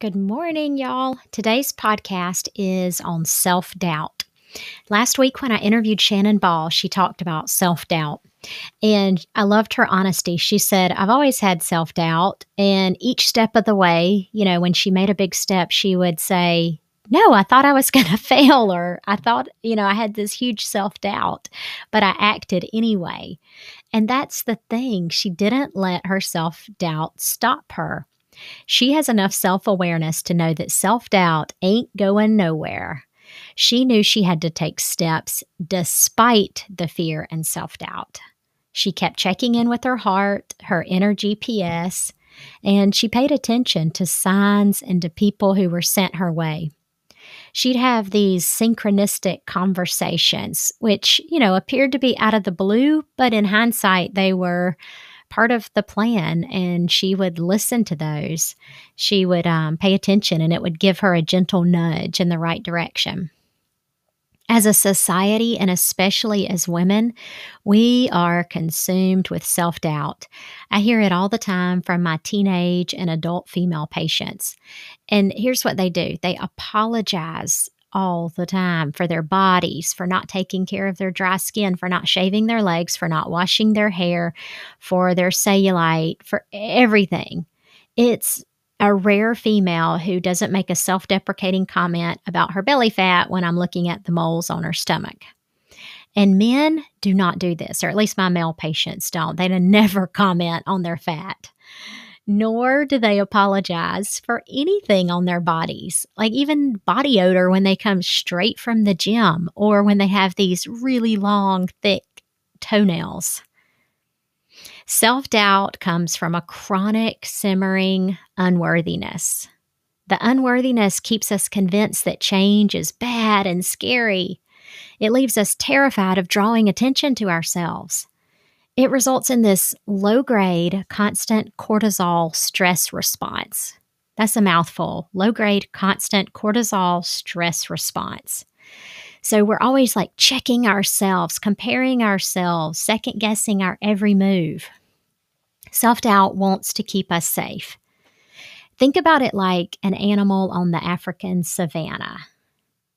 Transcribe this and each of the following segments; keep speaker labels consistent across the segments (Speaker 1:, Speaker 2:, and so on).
Speaker 1: Good morning, y'all. Today's podcast is on self doubt. Last week, when I interviewed Shannon Ball, she talked about self doubt. And I loved her honesty. She said, I've always had self doubt. And each step of the way, you know, when she made a big step, she would say, no, I thought I was going to fail, or I thought, you know, I had this huge self doubt, but I acted anyway. And that's the thing. She didn't let her self doubt stop her. She has enough self awareness to know that self doubt ain't going nowhere. She knew she had to take steps despite the fear and self doubt. She kept checking in with her heart, her inner GPS, and she paid attention to signs and to people who were sent her way. She'd have these synchronistic conversations, which, you know, appeared to be out of the blue, but in hindsight, they were part of the plan and she would listen to those. She would um, pay attention and it would give her a gentle nudge in the right direction. As a society, and especially as women, we are consumed with self doubt. I hear it all the time from my teenage and adult female patients. And here's what they do they apologize all the time for their bodies, for not taking care of their dry skin, for not shaving their legs, for not washing their hair, for their cellulite, for everything. It's a rare female who doesn't make a self deprecating comment about her belly fat when I'm looking at the moles on her stomach. And men do not do this, or at least my male patients don't. They never comment on their fat nor do they apologize for anything on their bodies, like even body odor when they come straight from the gym or when they have these really long, thick toenails. Self doubt comes from a chronic, simmering unworthiness. The unworthiness keeps us convinced that change is bad and scary. It leaves us terrified of drawing attention to ourselves. It results in this low grade, constant cortisol stress response. That's a mouthful. Low grade, constant cortisol stress response. So we're always like checking ourselves, comparing ourselves, second guessing our every move. Self doubt wants to keep us safe. Think about it like an animal on the African savannah.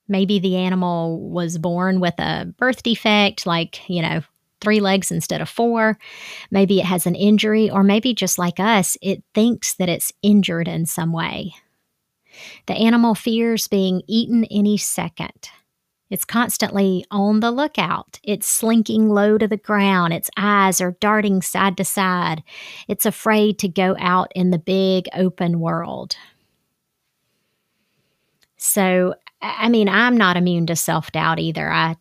Speaker 1: Maybe the animal was born with a birth defect, like, you know, three legs instead of four. Maybe it has an injury, or maybe just like us, it thinks that it's injured in some way. The animal fears being eaten any second. It's constantly on the lookout. It's slinking low to the ground. Its eyes are darting side to side. It's afraid to go out in the big open world. So, I mean, I'm not immune to self doubt either. I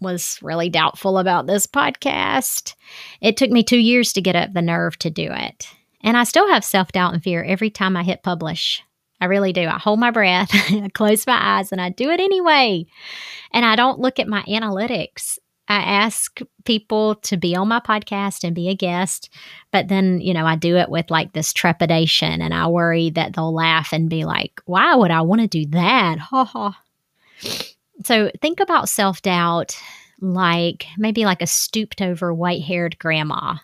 Speaker 1: was really doubtful about this podcast. It took me two years to get up the nerve to do it. And I still have self doubt and fear every time I hit publish. I really do. I hold my breath, I close my eyes, and I do it anyway. And I don't look at my analytics. I ask people to be on my podcast and be a guest, but then, you know, I do it with like this trepidation and I worry that they'll laugh and be like, why would I want to do that? Ha ha. So think about self doubt like maybe like a stooped over white haired grandma.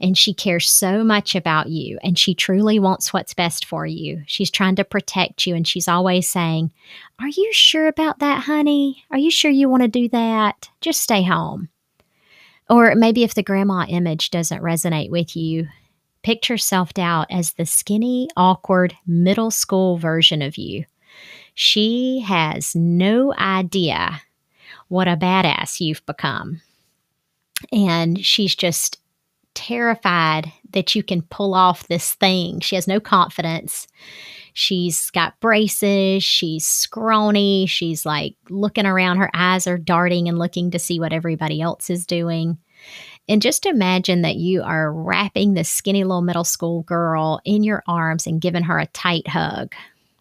Speaker 1: And she cares so much about you and she truly wants what's best for you. She's trying to protect you and she's always saying, Are you sure about that, honey? Are you sure you want to do that? Just stay home. Or maybe if the grandma image doesn't resonate with you, Picture self doubt as the skinny, awkward middle school version of you. She has no idea what a badass you've become. And she's just terrified that you can pull off this thing. She has no confidence. She's got braces. She's scrawny. She's like looking around. Her eyes are darting and looking to see what everybody else is doing. And just imagine that you are wrapping this skinny little middle school girl in your arms and giving her a tight hug.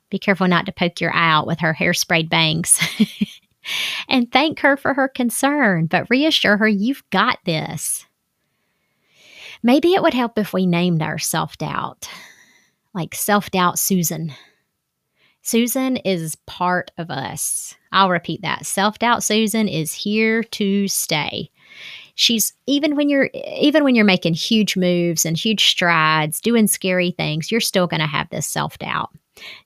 Speaker 1: Be careful not to poke your eye out with her hairsprayed bangs. and thank her for her concern, but reassure her you've got this. Maybe it would help if we named our self doubt, like self doubt Susan. Susan is part of us. I'll repeat that. Self doubt Susan is here to stay she's even when you're even when you're making huge moves and huge strides, doing scary things, you're still going to have this self-doubt.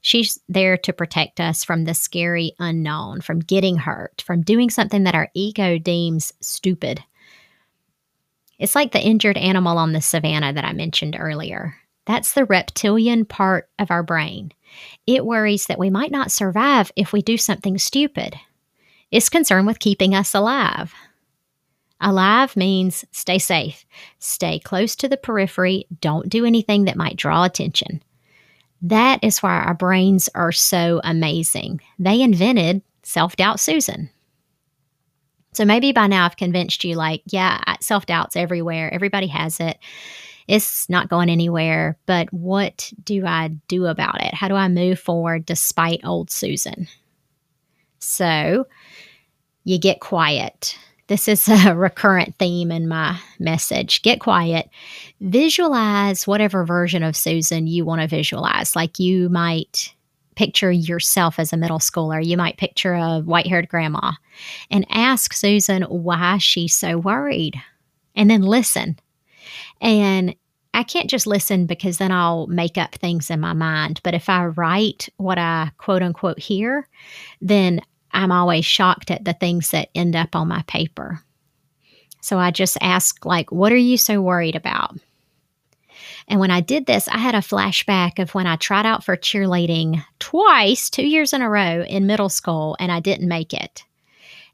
Speaker 1: She's there to protect us from the scary unknown, from getting hurt, from doing something that our ego deems stupid. It's like the injured animal on the savannah that I mentioned earlier. That's the reptilian part of our brain. It worries that we might not survive if we do something stupid. It's concerned with keeping us alive. Alive means stay safe, stay close to the periphery, don't do anything that might draw attention. That is why our brains are so amazing. They invented self doubt Susan. So maybe by now I've convinced you, like, yeah, self doubt's everywhere. Everybody has it. It's not going anywhere. But what do I do about it? How do I move forward despite old Susan? So you get quiet this is a recurrent theme in my message. Get quiet. Visualize whatever version of Susan you want to visualize. Like you might picture yourself as a middle schooler. You might picture a white haired grandma and ask Susan why she's so worried. And then listen. And I can't just listen because then I'll make up things in my mind. But if I write what I quote unquote hear, then I'm always shocked at the things that end up on my paper. So I just ask, like, what are you so worried about? And when I did this, I had a flashback of when I tried out for cheerleading twice, two years in a row in middle school, and I didn't make it.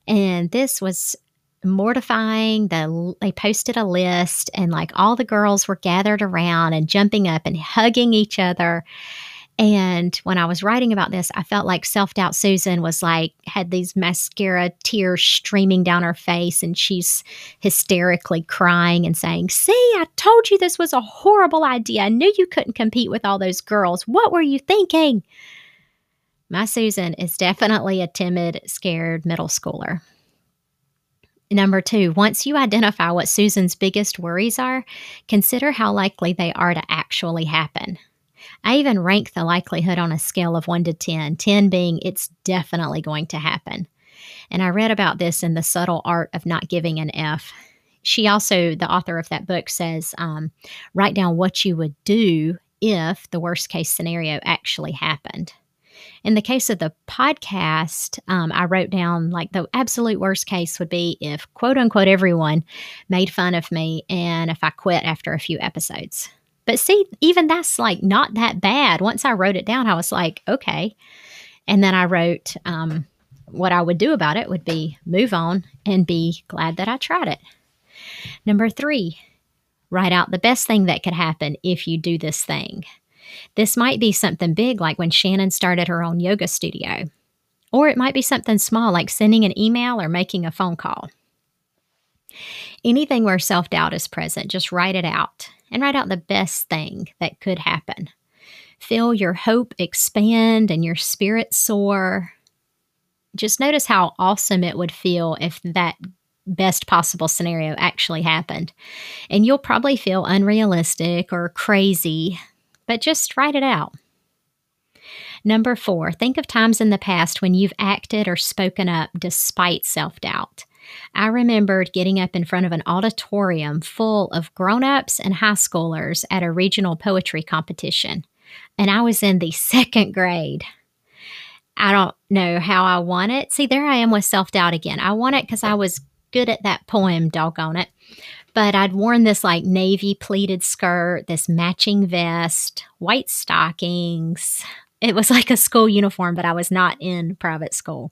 Speaker 1: And this was mortifying. The, they posted a list, and like all the girls were gathered around and jumping up and hugging each other. And when I was writing about this, I felt like self doubt Susan was like, had these mascara tears streaming down her face, and she's hysterically crying and saying, See, I told you this was a horrible idea. I knew you couldn't compete with all those girls. What were you thinking? My Susan is definitely a timid, scared middle schooler. Number two, once you identify what Susan's biggest worries are, consider how likely they are to actually happen. I even rank the likelihood on a scale of 1 to 10, 10 being it's definitely going to happen. And I read about this in The Subtle Art of Not Giving an F. She also, the author of that book, says um, write down what you would do if the worst case scenario actually happened. In the case of the podcast, um, I wrote down like the absolute worst case would be if quote unquote everyone made fun of me and if I quit after a few episodes. But see, even that's like not that bad. Once I wrote it down, I was like, okay. And then I wrote, um, what I would do about it would be move on and be glad that I tried it. Number three, write out the best thing that could happen if you do this thing. This might be something big, like when Shannon started her own yoga studio, or it might be something small, like sending an email or making a phone call. Anything where self doubt is present, just write it out and write out the best thing that could happen. Feel your hope expand and your spirit soar. Just notice how awesome it would feel if that best possible scenario actually happened. And you'll probably feel unrealistic or crazy, but just write it out. Number four, think of times in the past when you've acted or spoken up despite self doubt. I remembered getting up in front of an auditorium full of grown ups and high schoolers at a regional poetry competition. And I was in the second grade. I don't know how I won it. See, there I am with self doubt again. I won it because I was good at that poem, doggone it. But I'd worn this like navy pleated skirt, this matching vest, white stockings. It was like a school uniform, but I was not in private school.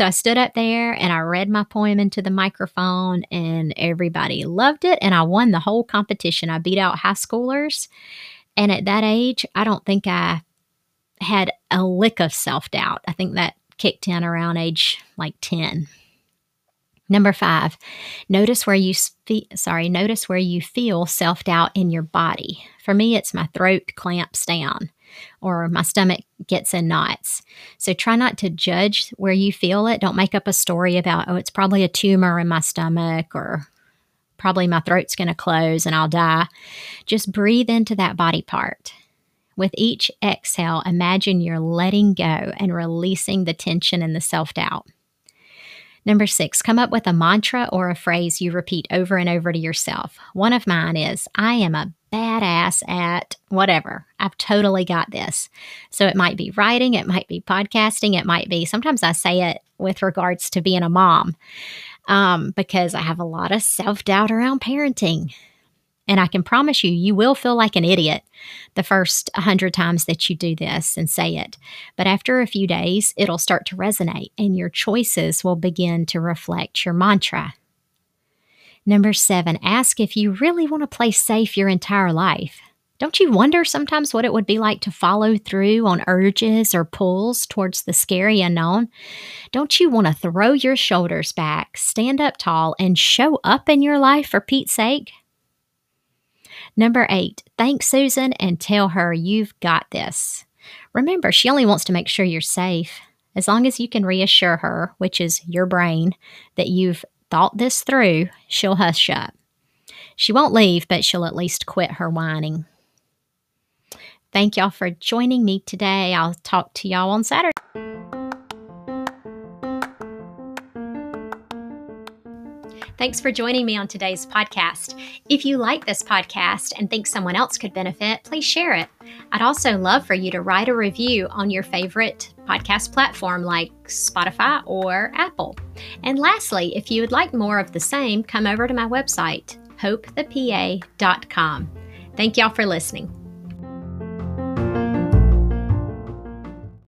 Speaker 1: So I stood up there and I read my poem into the microphone, and everybody loved it. And I won the whole competition. I beat out high schoolers. And at that age, I don't think I had a lick of self doubt. I think that kicked in around age like 10. Number five, notice where you spe- sorry, notice where you feel self doubt in your body. For me, it's my throat clamps down or my stomach gets in knots. So try not to judge where you feel it. Don't make up a story about, oh, it's probably a tumor in my stomach or probably my throat's going to close and I'll die. Just breathe into that body part. With each exhale, imagine you're letting go and releasing the tension and the self doubt. Number six, come up with a mantra or a phrase you repeat over and over to yourself. One of mine is, I am a badass at whatever. I've totally got this. So it might be writing, it might be podcasting, it might be, sometimes I say it with regards to being a mom um, because I have a lot of self doubt around parenting. And I can promise you, you will feel like an idiot the first 100 times that you do this and say it. But after a few days, it'll start to resonate and your choices will begin to reflect your mantra. Number seven, ask if you really want to play safe your entire life. Don't you wonder sometimes what it would be like to follow through on urges or pulls towards the scary unknown? Don't you want to throw your shoulders back, stand up tall, and show up in your life for Pete's sake? Number eight, thank Susan and tell her you've got this. Remember, she only wants to make sure you're safe. As long as you can reassure her, which is your brain, that you've thought this through, she'll hush up. She won't leave, but she'll at least quit her whining. Thank y'all for joining me today. I'll talk to y'all on Saturday. Thanks for joining me on today's podcast. If you like this podcast and think someone else could benefit, please share it. I'd also love for you to write a review on your favorite podcast platform like Spotify or Apple. And lastly, if you would like more of the same, come over to my website, hopethepa.com. Thank y'all for listening.